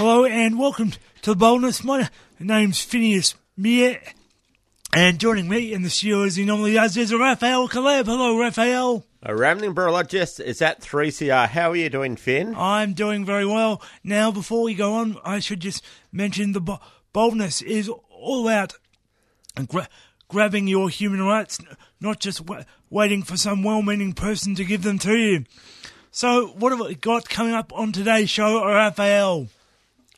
Hello and welcome to the Boldness. My name's Phineas Meere, and joining me in the studio as he normally does is Raphael Kaleb. Hello, Raphael. A rambling barologist is at 3CR. How are you doing, Phin? I'm doing very well. Now, before we go on, I should just mention the boldness is all about gra- grabbing your human rights, not just wa waiting for some well-meaning person to give them to you. So, what have we got coming up on today's show, Raphael?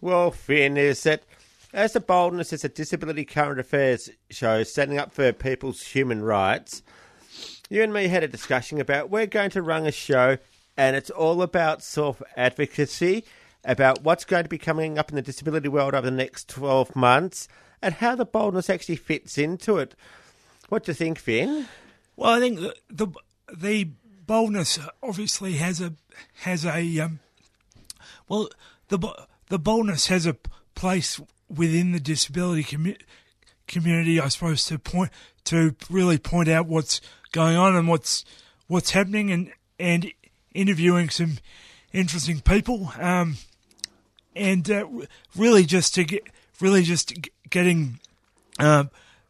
Well, Phin, is that as the boldness is a disability current affairs show standing up for people's human rights, you and me had a discussion about we're going to run a show and it's all about self advocacy, about what's going to be coming up in the disability world over the next 12 months, and how the boldness actually fits into it. What do you think, Phin? Well, I think the the, the boldness obviously has a has a um, well the the boldness has a place within the disability commu- community, I suppose, to point to really point out what's going on and what's what's happening, and and interviewing some interesting people, um, and uh, really just to get really just getting uh,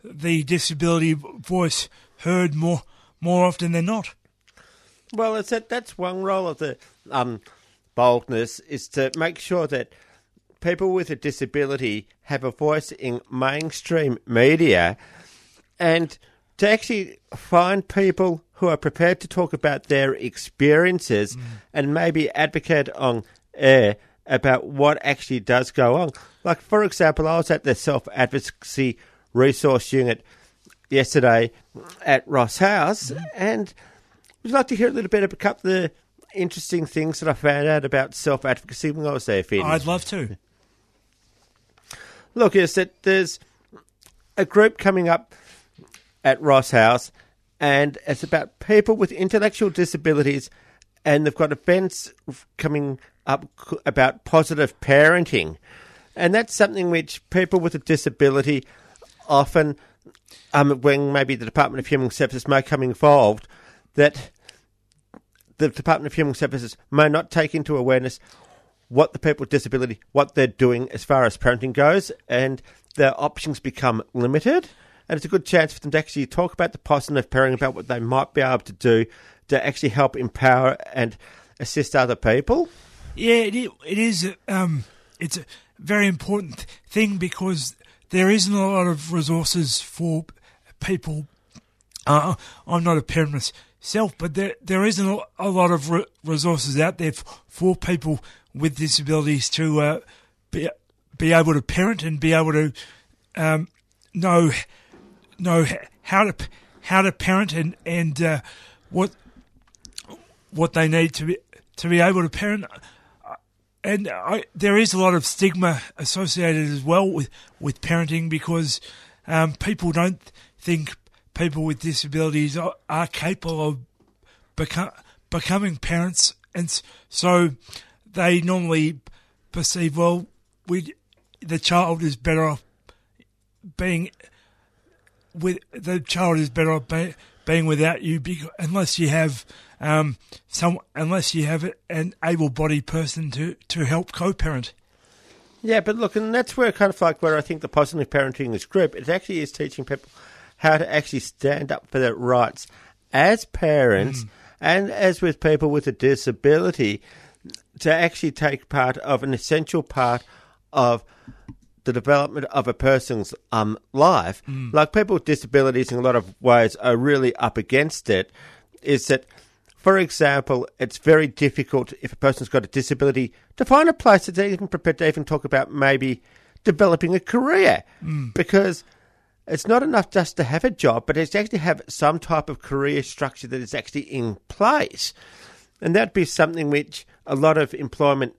the disability voice heard more more often than not. Well, it's that that's one role of the um, boldness is to make sure that people with a disability have a voice in mainstream media, and to actually find people who are prepared to talk about their experiences mm. and maybe advocate on air about what actually does go on. Like, for example, I was at the self advocacy resource unit yesterday at Ross House, mm. and would you like to hear a little bit about a couple of the interesting things that I found out about self advocacy when I was there, Phin? I'd love to. Look, is that there's a group coming up at Ross House, and it's about people with intellectual disabilities, and they've got events coming up about positive parenting, and that's something which people with a disability often, um, when maybe the Department of Human Services may come involved, that the Department of Human Services may not take into awareness what the people with disability, what they're doing as far as parenting goes, and their options become limited. And it's a good chance for them to actually talk about the positive parenting, about what they might be able to do to actually help empower and assist other people. Yeah, it. It is um, it's a very important thing because there isn't a lot of resources for people. Uh, I'm not a parent myself, but there there isn't a, lot of re- resources out there for people with disabilities to uh, be be able to parent and be able to um, know know how to how to parent and and uh, what what they need to be to be able to parent. And I, there is a lot of stigma associated as well with, with parenting because um, people don't think people with disabilities are, are capable of beco- becoming parents, and so they normally perceive well, we the child is better off being with the child is better off be, being without you because, unless you have um, some unless you have an able-bodied person to, to help co-parent. Yeah, but look, and that's where kind of like where I think the positive parenting is group. It actually is teaching people how to actually stand up for their rights as parents and as with people with a disability to actually take part of an essential part of the development of a person's um, life. Like people with disabilities in a lot of ways are really up against it. Is that, for example, it's very difficult if a person's got a disability to find a place that they're even prepared to even talk about maybe developing a career because it's not enough just to have a job, but it's actually have some type of career structure that is actually in place. And that'd be something which a lot of employment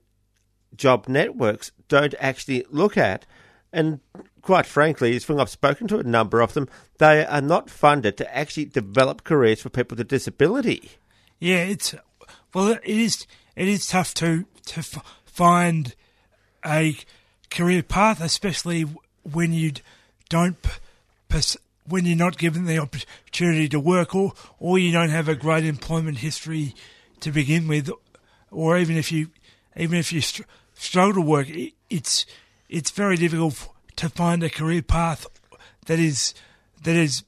job networks don't actually look at. And quite frankly, as I've spoken to a number of them, they are not funded to actually develop careers for people with a disability. Yeah, it's well, it is it is tough to to f- find a career path, especially when you don't pers- when you're not given the opportunity to work, or or you don't have a great employment history to begin with, or even if you even if you str- struggle to work, it, it's it's very difficult to find a career path that is that is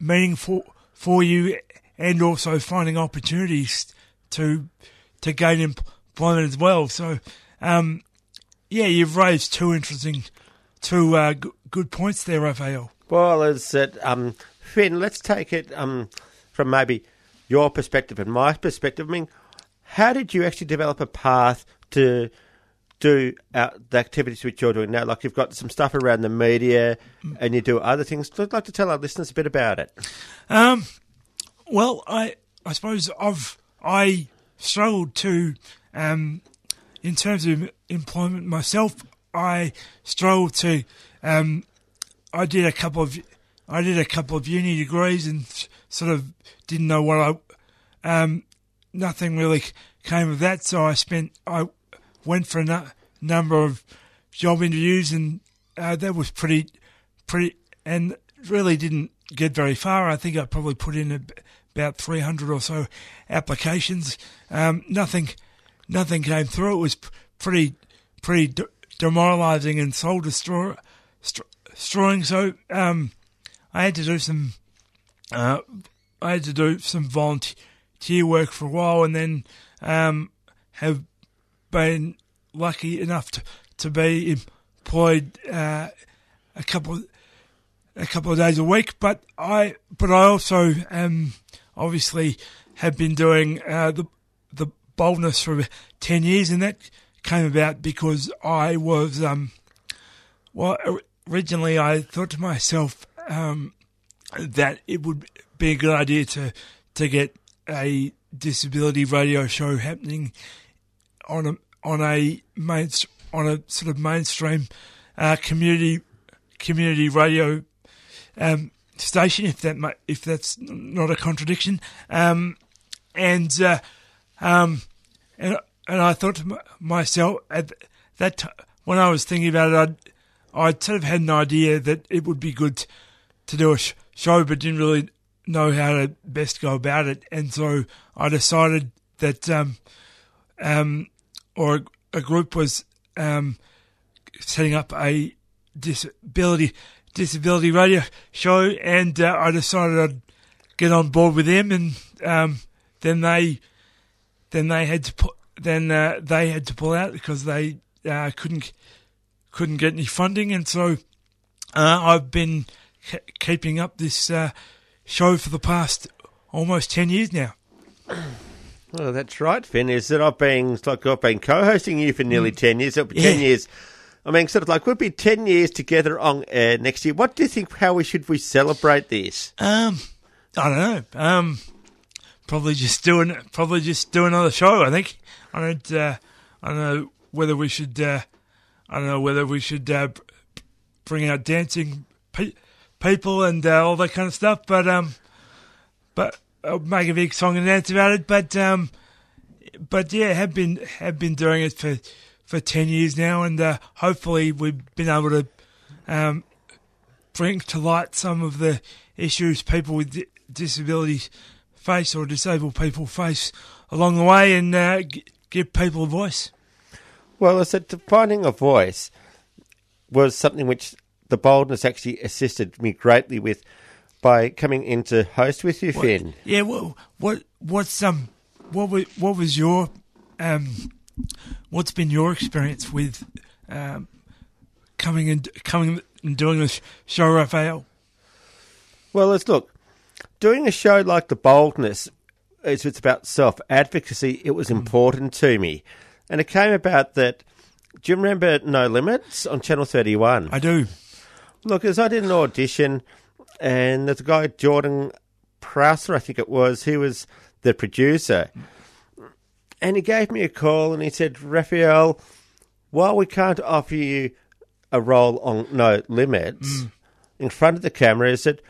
meaningful for you, and also finding opportunities to to gain employment as well. So, um, yeah, you've raised two interesting, two uh, g- good points there, Raphael. Well, is that um, Phin? Let's take it um, from maybe your perspective and my perspective. I mean, how did you actually develop a path to do uh, the activities which you're doing now? Like you've got some stuff around the media, and you do other things. I'd like to tell our listeners a bit about it. Um, well, I I suppose I've I struggled to, um, in terms of employment myself. I struggled to. Um, I did a couple of I did a couple of uni degrees and sort of didn't know what I. Um, nothing really came of that, so I spent I went for a nu- number of job interviews and uh, that was pretty pretty and really didn't get very far. I think I probably put in a, about 300 or so applications. Um, nothing, nothing came through. It was pretty, pretty de- demoralising and soul destroy, str- destroying. So um, I had to do some, uh, I had to do some volunteer work for a while, and then um, have been lucky enough to, to be employed uh, a couple a couple of days a week. But I but I also um, obviously have been doing uh, the the boldness for ten years, and that came about because I was um, well originally I thought to myself um, that it would be a good idea to to get a disability radio show happening on a on a main on a sort of mainstream uh, community community radio um, station, if that ma- if that's not a contradiction, um, and uh, um, and and I thought to myself at that t- when I was thinking about it, I'd I'd sort of had an idea that it would be good to do a sh- show, but didn't really know how to best go about it, and so I decided that um, um, or a, group was um, setting up a disability disability radio show, and uh, I decided I'd get on board with them, and um, then they then they had to put then uh, they had to pull out because they uh, couldn't couldn't get any funding, and so uh, I've been keeping up this uh, show for the past almost ten years now. Well, that's right, Phin. Is that I've been like I've been co-hosting you for nearly ten years. It'll be ten Yeah. years. I mean, sort of like we'll be ten years together on air next year. What do you think? How we should we celebrate this? Um, I don't know. Um, probably just doing probably just do another show. I think I don't. Uh, I don't know whether we should. Uh, I don't know whether we should uh, bring out dancing pe- people and uh, all that kind of stuff. But um, but I'll make a big song and dance about it. But um, but yeah, have been have been doing it for for ten years now, and uh, hopefully we've been able to um, bring to light some of the issues people with disabilities face or disabled people face along the way, and uh, g- give people a voice. Well, I said finding a voice was something which the boldness actually assisted me greatly with by coming in to host with you, Phin. Yeah, well, what what's um what was what was your um what's been your experience with um coming and coming and doing this show, Raphael? Well, let's look. Doing a show like The Boldness, it's, it's about self advocacy. It was important to me. And it came about that Do you remember No Limits on Channel 31? I do. Look, as I did an audition, and there's a guy, Jordan Prouser, I think it was, he was the producer. And he gave me a call and he said, Raphael, while we can't offer you a role on No Limits mm. in front of the camera, he said,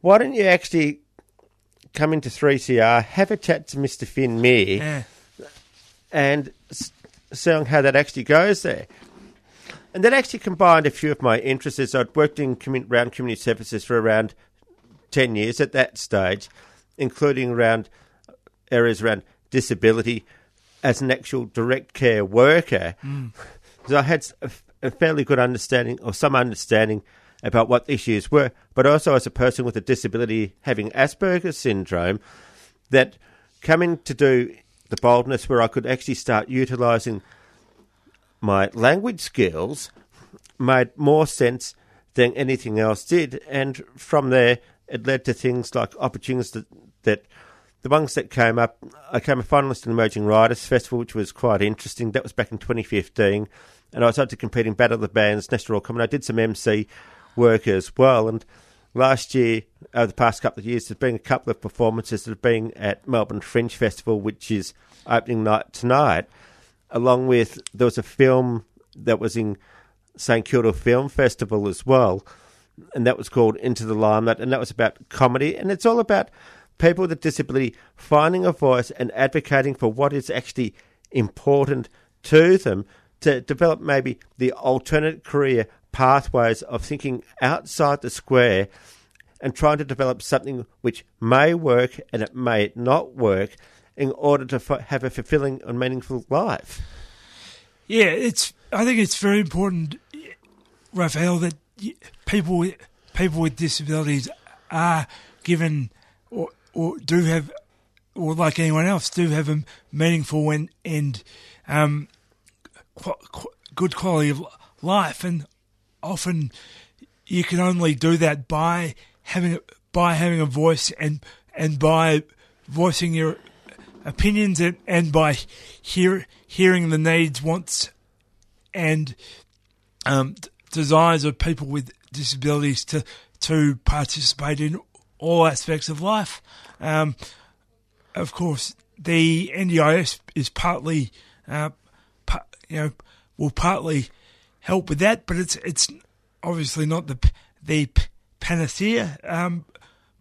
why don't you actually come into 3CR, have a chat to Mr. Phin Meere, Yeah. and see how that actually goes there. And that actually combined a few of my interests. I'd worked in commun- around community services for around 10 years at that stage, including around uh, areas around disability as an actual direct care worker. Mm. So I had a, f- a fairly good understanding or some understanding about what the issues were, but also as a person with a disability having Asperger's syndrome, that coming to do the boldness where I could actually start utilising my language skills made more sense than anything else did. And from there, it led to things like opportunities that, that the ones that came up. I came a finalist in the Emerging Writers Festival, which was quite interesting. That was back in 2015. And I started to compete in Battle of the Bands, National Raw Comedy. I did some MC work as well. And last year, over the past couple of years, there's been a couple of performances that have been at Melbourne Fringe Festival, which is opening night tonight along with there was a film that was in St Kilda Film Festival as well, and that was called Into the Limelight, and that was about comedy, and it's all about people with a disability finding a voice and advocating for what is actually important to them to develop maybe the alternate career pathways of thinking outside the square and trying to develop something which may work and it may not work in order to f- have a fulfilling and meaningful life. Yeah, it's. I think it's very important, Raphael, that people with people with disabilities are given or or do have, or like anyone else, do have a meaningful and and um, qu- qu- good quality of life, and often you can only do that by having by having a voice and and by voicing your opinions and, and by hear, hearing the needs, wants, and um, desires of people with disabilities to to participate in all aspects of life. Um, of course, the NDIS is partly, uh, you know, will partly help with that, but it's it's obviously not the the panacea. Um,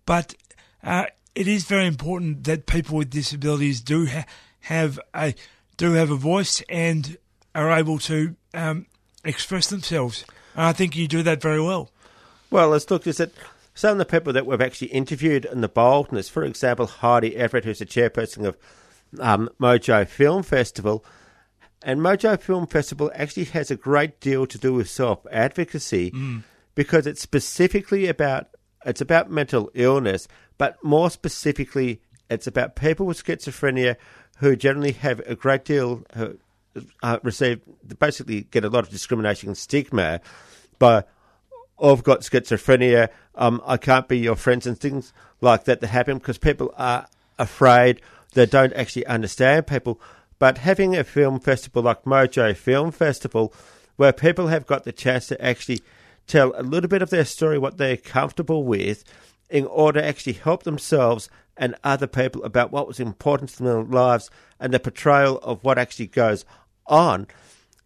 but uh, it is very important that people with disabilities do ha- have a do have a voice and are able to um, express themselves. And I think you do that very well. Well, let's look is that some of the people that we've actually interviewed in the boldness, for example, Heidi Everett, who's the chairperson of um, Mojo Film Festival, and Mojo Film Festival actually has a great deal to do with self advocacy because it's specifically about it's about mental illness, but more specifically, it's about people with schizophrenia who generally have a great deal who, uh, receive basically get a lot of discrimination and stigma by I've got schizophrenia, um, I can't be your friends, and things like that that happen because people are afraid they don't actually understand people. But having a film festival like Mojo Film Festival, where people have got the chance to actually tell a little bit of their story, what they're comfortable with, in order to actually help themselves and other people about what was important to their lives and the portrayal of what actually goes on,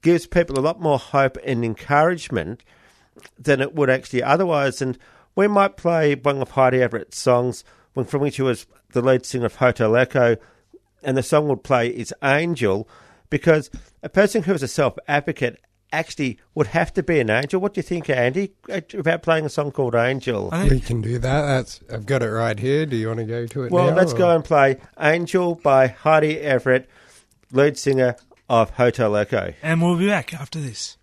gives people a lot more hope and encouragement than it would actually otherwise. And we might play one of Heidi Everett's songs, when from which she was the lead singer of Hotel Echo, and the song would play is Angel, because a person who is a self advocate actually would have to be an angel. What do you think, Andy, uh, about playing a song called Angel? We can do that. That's I've got it right here. Do you want to go to it Well, now? let's or- go and play Angel by Heidi Everett, lead singer of Hotel Echo. and we'll be back after this.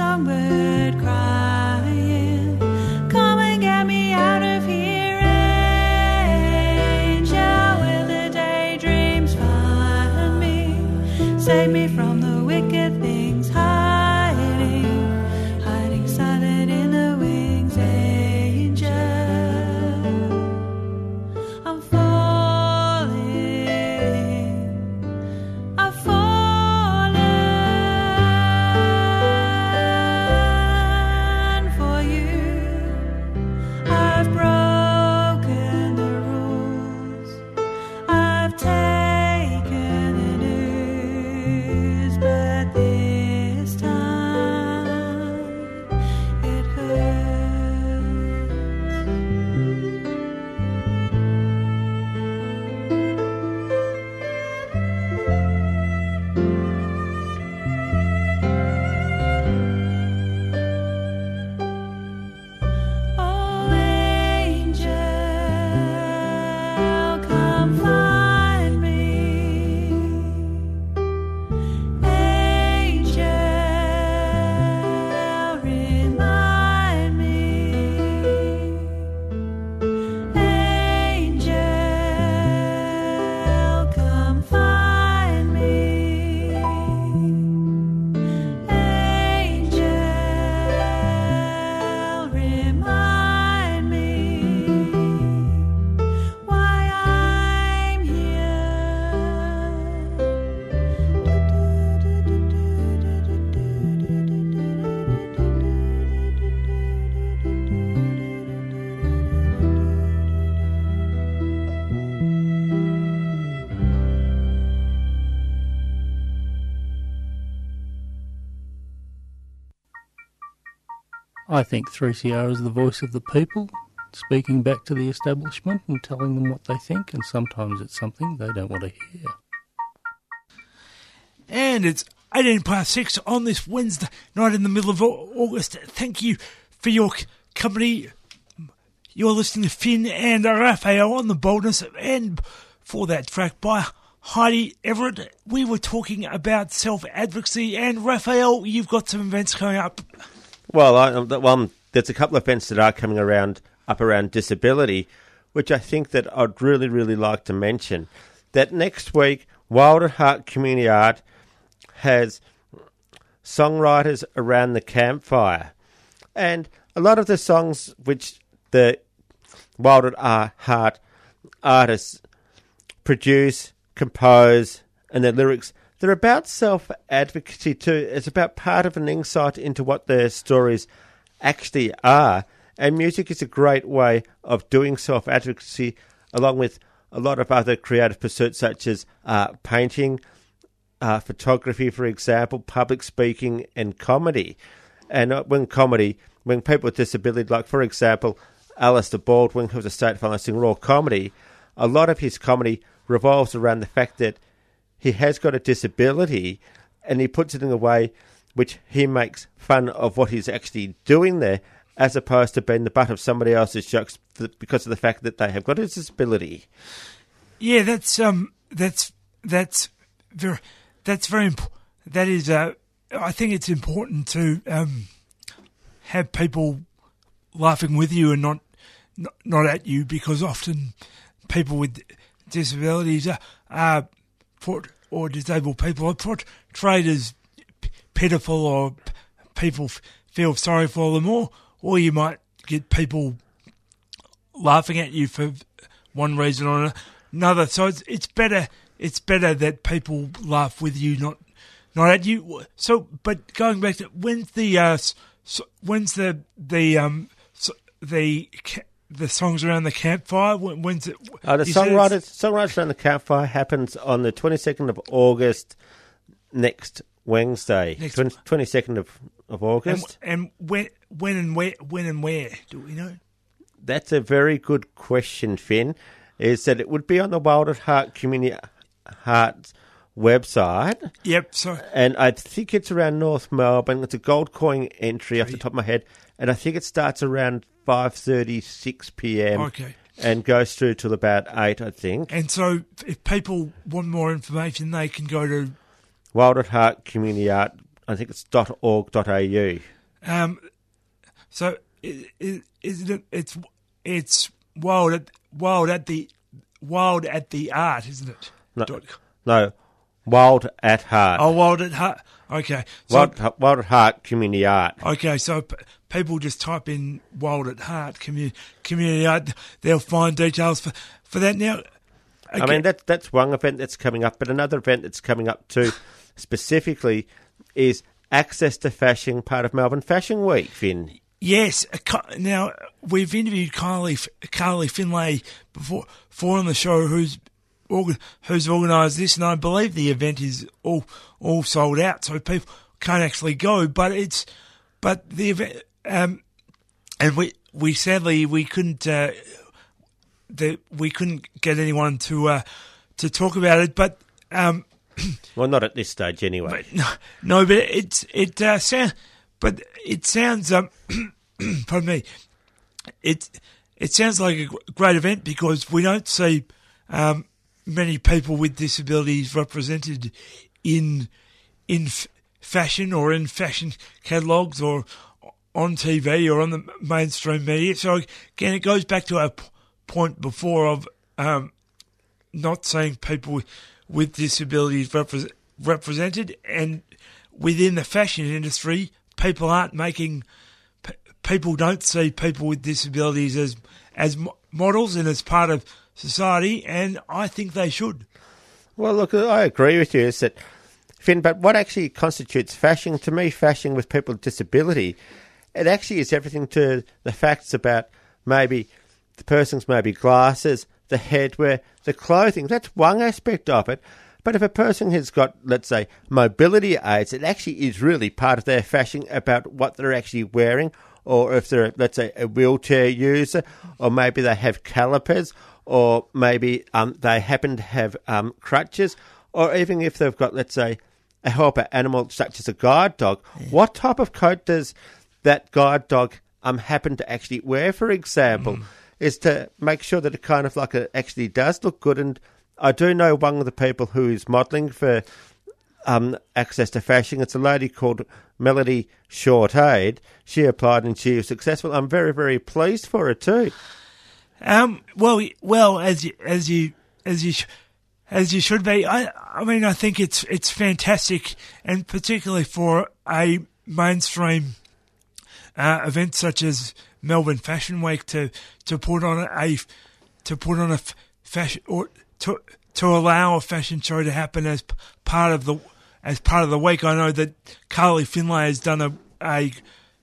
songbird cry. I think 3CR is the voice of the people, speaking back to the establishment and telling them what they think, and sometimes it's something they don't want to hear. And it's 18 past 6 on this Wednesday night in the middle of August. Thank you for your company. You're listening to Phin and Raphael on the boldness. And for that track by Heidi Everett, we were talking about self advocacy. And Raphael, you've got some events coming up. Well, I, um, well, there's a couple of events that are coming around up around disability, which I think that I'd really, really like to mention. That next week, Wild at Heart Community Art has songwriters around the campfire, and a lot of the songs which the Wild at Heart artists produce, compose, and their lyrics, they're about self advocacy too. It's about part of an insight into what their stories actually are. And music is a great way of doing self advocacy, along with a lot of other creative pursuits such as uh, painting, uh, photography, for example, public speaking, and comedy. And uh, when comedy, when people with disability, like for example, Alistair Baldwin, who's a state financing raw comedy, a lot of his comedy revolves around the fact that he has got a disability and he puts it in a way which he makes fun of what he's actually doing there as opposed to being the butt of somebody else's jokes because of the fact that they have got a disability. Yeah, that's um, that's that's very that's very important. That is, uh, I think it's important to um, have people laughing with you and not not, not at you because often people with disabilities are, are put or disabled people are portrayed as p- pitiful or people f- feel sorry for them or or you might get people laughing at you for one reason or another. So it's it's better it's better that people laugh with you, not not at you. So, but going back to when's the uh, s- s- when's the the um s- the ca- the songs around the campfire? When, when's it? Uh, the songwriters, songwriters around the campfire happens on the 22nd of August next Wednesday. 22nd of, of August. and when when and where when and where do we know? That's a very good question, Phin. Is that it would be on the Wild at Heart Community Hearts website, Yep. So and I think it's around North Melbourne. It's a gold coin entry off the top of my head, and I think it starts around five thirty six p.m. Okay. and goes through till about eight, I think. and so if people want more information, they can go to Wild at Heart Community Art. I think it's .org.au. Um, so is, is it? It's it's wild at wild at the wild at the art, isn't it? No. Dot- No, Wild at Heart. Oh, Wild at Heart. Okay. So, Wild, Wild at Heart Community Art. okay, so p- people just type in Wild at Heart community, community art. They'll find details for, for that. Now, I mean, that, that's one event that's coming up, but another event that's coming up too, specifically, is Access to Fashion, part of Melbourne Fashion Week, Phin. Yes. Now we've interviewed Carly Carly Findlay before, before on the show, who's who's organised this, and I believe the event is all all sold out, so people can't actually go. But it's but the event, um, and we we sadly we couldn't uh, the, we couldn't get anyone to uh, to talk about it, but. Um, Well, not at this stage anyway. no, no, but it's it uh, sound, but it sounds um, pardon me, it it sounds like a great event because we don't see um, many people with disabilities represented in in f- fashion or in fashion catalogues or on TV or on the mainstream media. So again, it goes back to our p- point before of um, not seeing people with disabilities repres represented, and within the fashion industry, people aren't making. p- People don't see people with disabilities as as mo- models and as part of society, and I think they should. Well, look, I agree with you. Is that Phin? But what actually constitutes fashion? To me, fashion with people with disability, it actually is everything to the facts about maybe the person's maybe glasses, the headwear, the clothing. That's one aspect of it. But if a person has got, let's say, mobility aids, it actually is really part of their fashion about what they're actually wearing, or if they're, let's say, a wheelchair user, or maybe they have calipers, or maybe um, they happen to have um, crutches, or even if they've got, let's say, a helper animal such as a guide dog. What type of coat does that guide dog um, happen to actually wear, for example? Is to make sure that it kind of like it actually does look good. And I do know one of the people who is modelling for um, access to fashion. It's a lady called Melody Shortaid. She applied and she was successful. I'm very, very pleased for her too. Um, well, well, as you, as you, as you, as you should be. I, I mean, I think it's it's fantastic, and particularly for a mainstream uh, event such as Melbourne Fashion Week to to put on a to put on a f- fashion or to to allow a fashion show to happen as p- part of the as part of the week. I know that Carly Findlay has done a a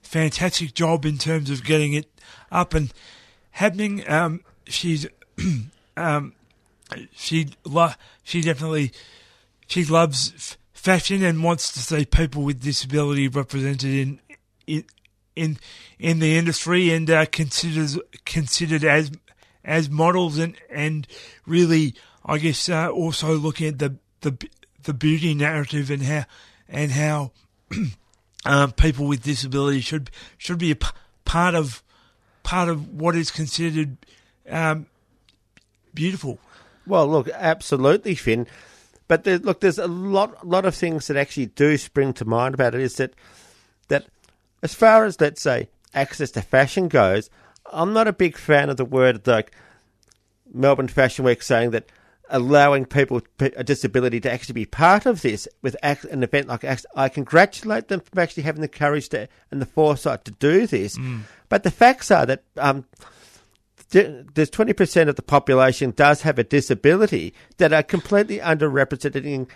fantastic job in terms of getting it up and happening. Um, she's um, she lo- she definitely she loves f- fashion and wants to see people with disability represented in in in, in the industry and uh, considers considered as as models and and really I guess uh, also looking at the the the beauty narrative and how and how um, people with disability should should be a p- part of part of what is considered um, beautiful. Well, look, absolutely, Phin. But there, look, there's a lot, lot of things that actually do spring to mind about it. Is that that as far as let's say access to fashion goes, I'm not a big fan of the word like Melbourne Fashion Week saying that allowing people with a disability to actually be part of this with an event like Ac- I congratulate them for actually having the courage to and the foresight to do this. But the facts are that um, there's 20% of the population does have a disability that are completely underrepresented in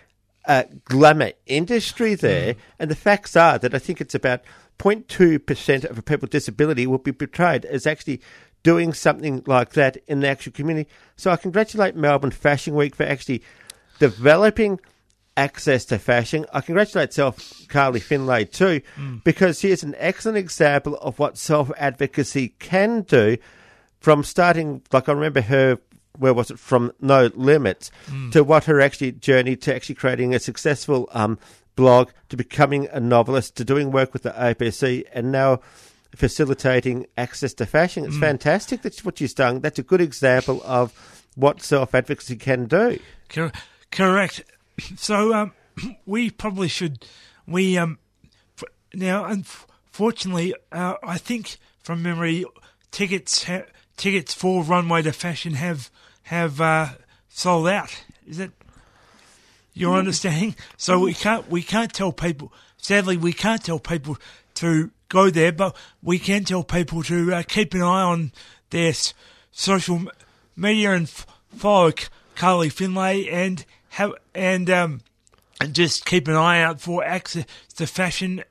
uh, glamour industry there. And the facts are that I think it's about 0.2% of a people with disability will be portrayed as actually doing something like that in the actual community. So I congratulate Melbourne Fashion Week for actually developing access to fashion. I congratulate self Carly Findlay too, because she is an excellent example of what self advocacy can do from starting like I remember her where was it from no limits to what her actually journey to actually creating a successful um, blog to becoming a novelist to doing work with the ABC and now facilitating access to fashion. It's fantastic. That's what you've done. That's a good example of what self advocacy can do. Cor- correct. So um, we probably should we um f- now unfortunately uh, I think from memory tickets ha- tickets for Runway to Fashion have have uh, sold out. Is it? You're understanding? So we can't we can't tell people. Sadly, we can't tell people to go there, but we can tell people to uh, keep an eye on their s- social m- media and f- follow C- Carly Findlay and have and um and just keep an eye out for access to fashion.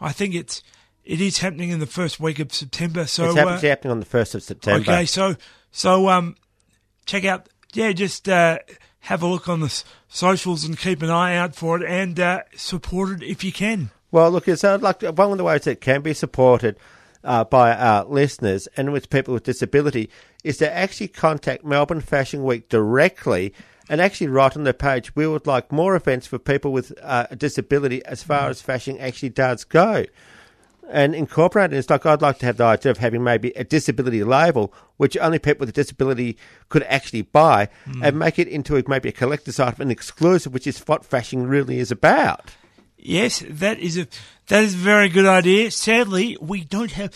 I think it's it is happening in the first week of September. So it's uh, happening, on the 1st of September. Okay, so so um, check out yeah, just uh, have a look on the s- socials and keep an eye out for it and uh, support it if you can. Well, look, it's uh, like one of the ways that can be supported uh, by our listeners and with people with disability is to actually contact Melbourne Fashion Week directly and actually write on the page, we would like more events for people with uh, a disability as far as fashion actually does go. And incorporate it. It's like I'd like to have the idea of having maybe a disability label, which only people with a disability could actually buy, and make it into a, maybe a collector's item, an exclusive, which is what fashion really is about. Yes, that is a that is a very good idea. Sadly, we don't have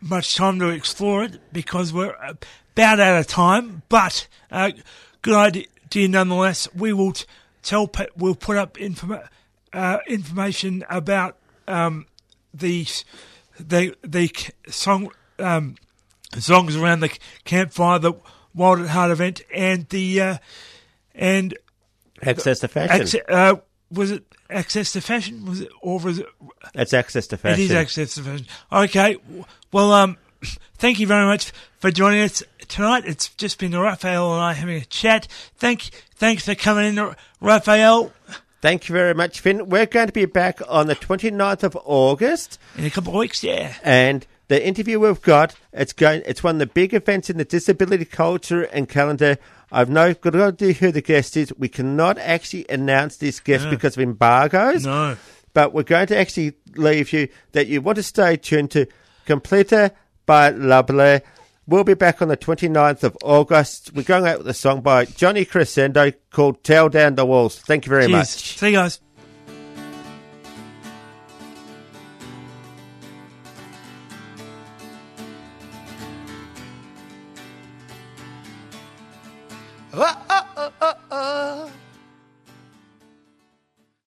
much time to explore it because we're about out of time. But uh, good idea nonetheless. We will t- tell we'll put up informa- uh, information about um, the the the song um, songs around the campfire, the Wild at Heart event, and the uh, and Access to fashion. Uh, was it access to fashion? Was it was it? It's access to fashion. It is access to fashion. Okay. Well, um, thank you very much for joining us tonight. It's just been Raphael and I having a chat. Thank, thanks for coming in, Raphael. Thank you very much, Phin. We're going to be back on the 29th of August, In a couple of weeks, yeah. and the interview we've got it's going. It's one of the big events in the disability culture and calendar. I've no got to do who the guest is. We cannot actually announce this guest because of embargoes. No. But we're going to actually leave you that you want to stay tuned to Completa by Lovely. We'll be back on the 29th of August. We're going out with a song by Johnny Crescendo called Tear Down the Walls. Thank you very Cheers. much. See you guys. 呃哦哦哦哦。啊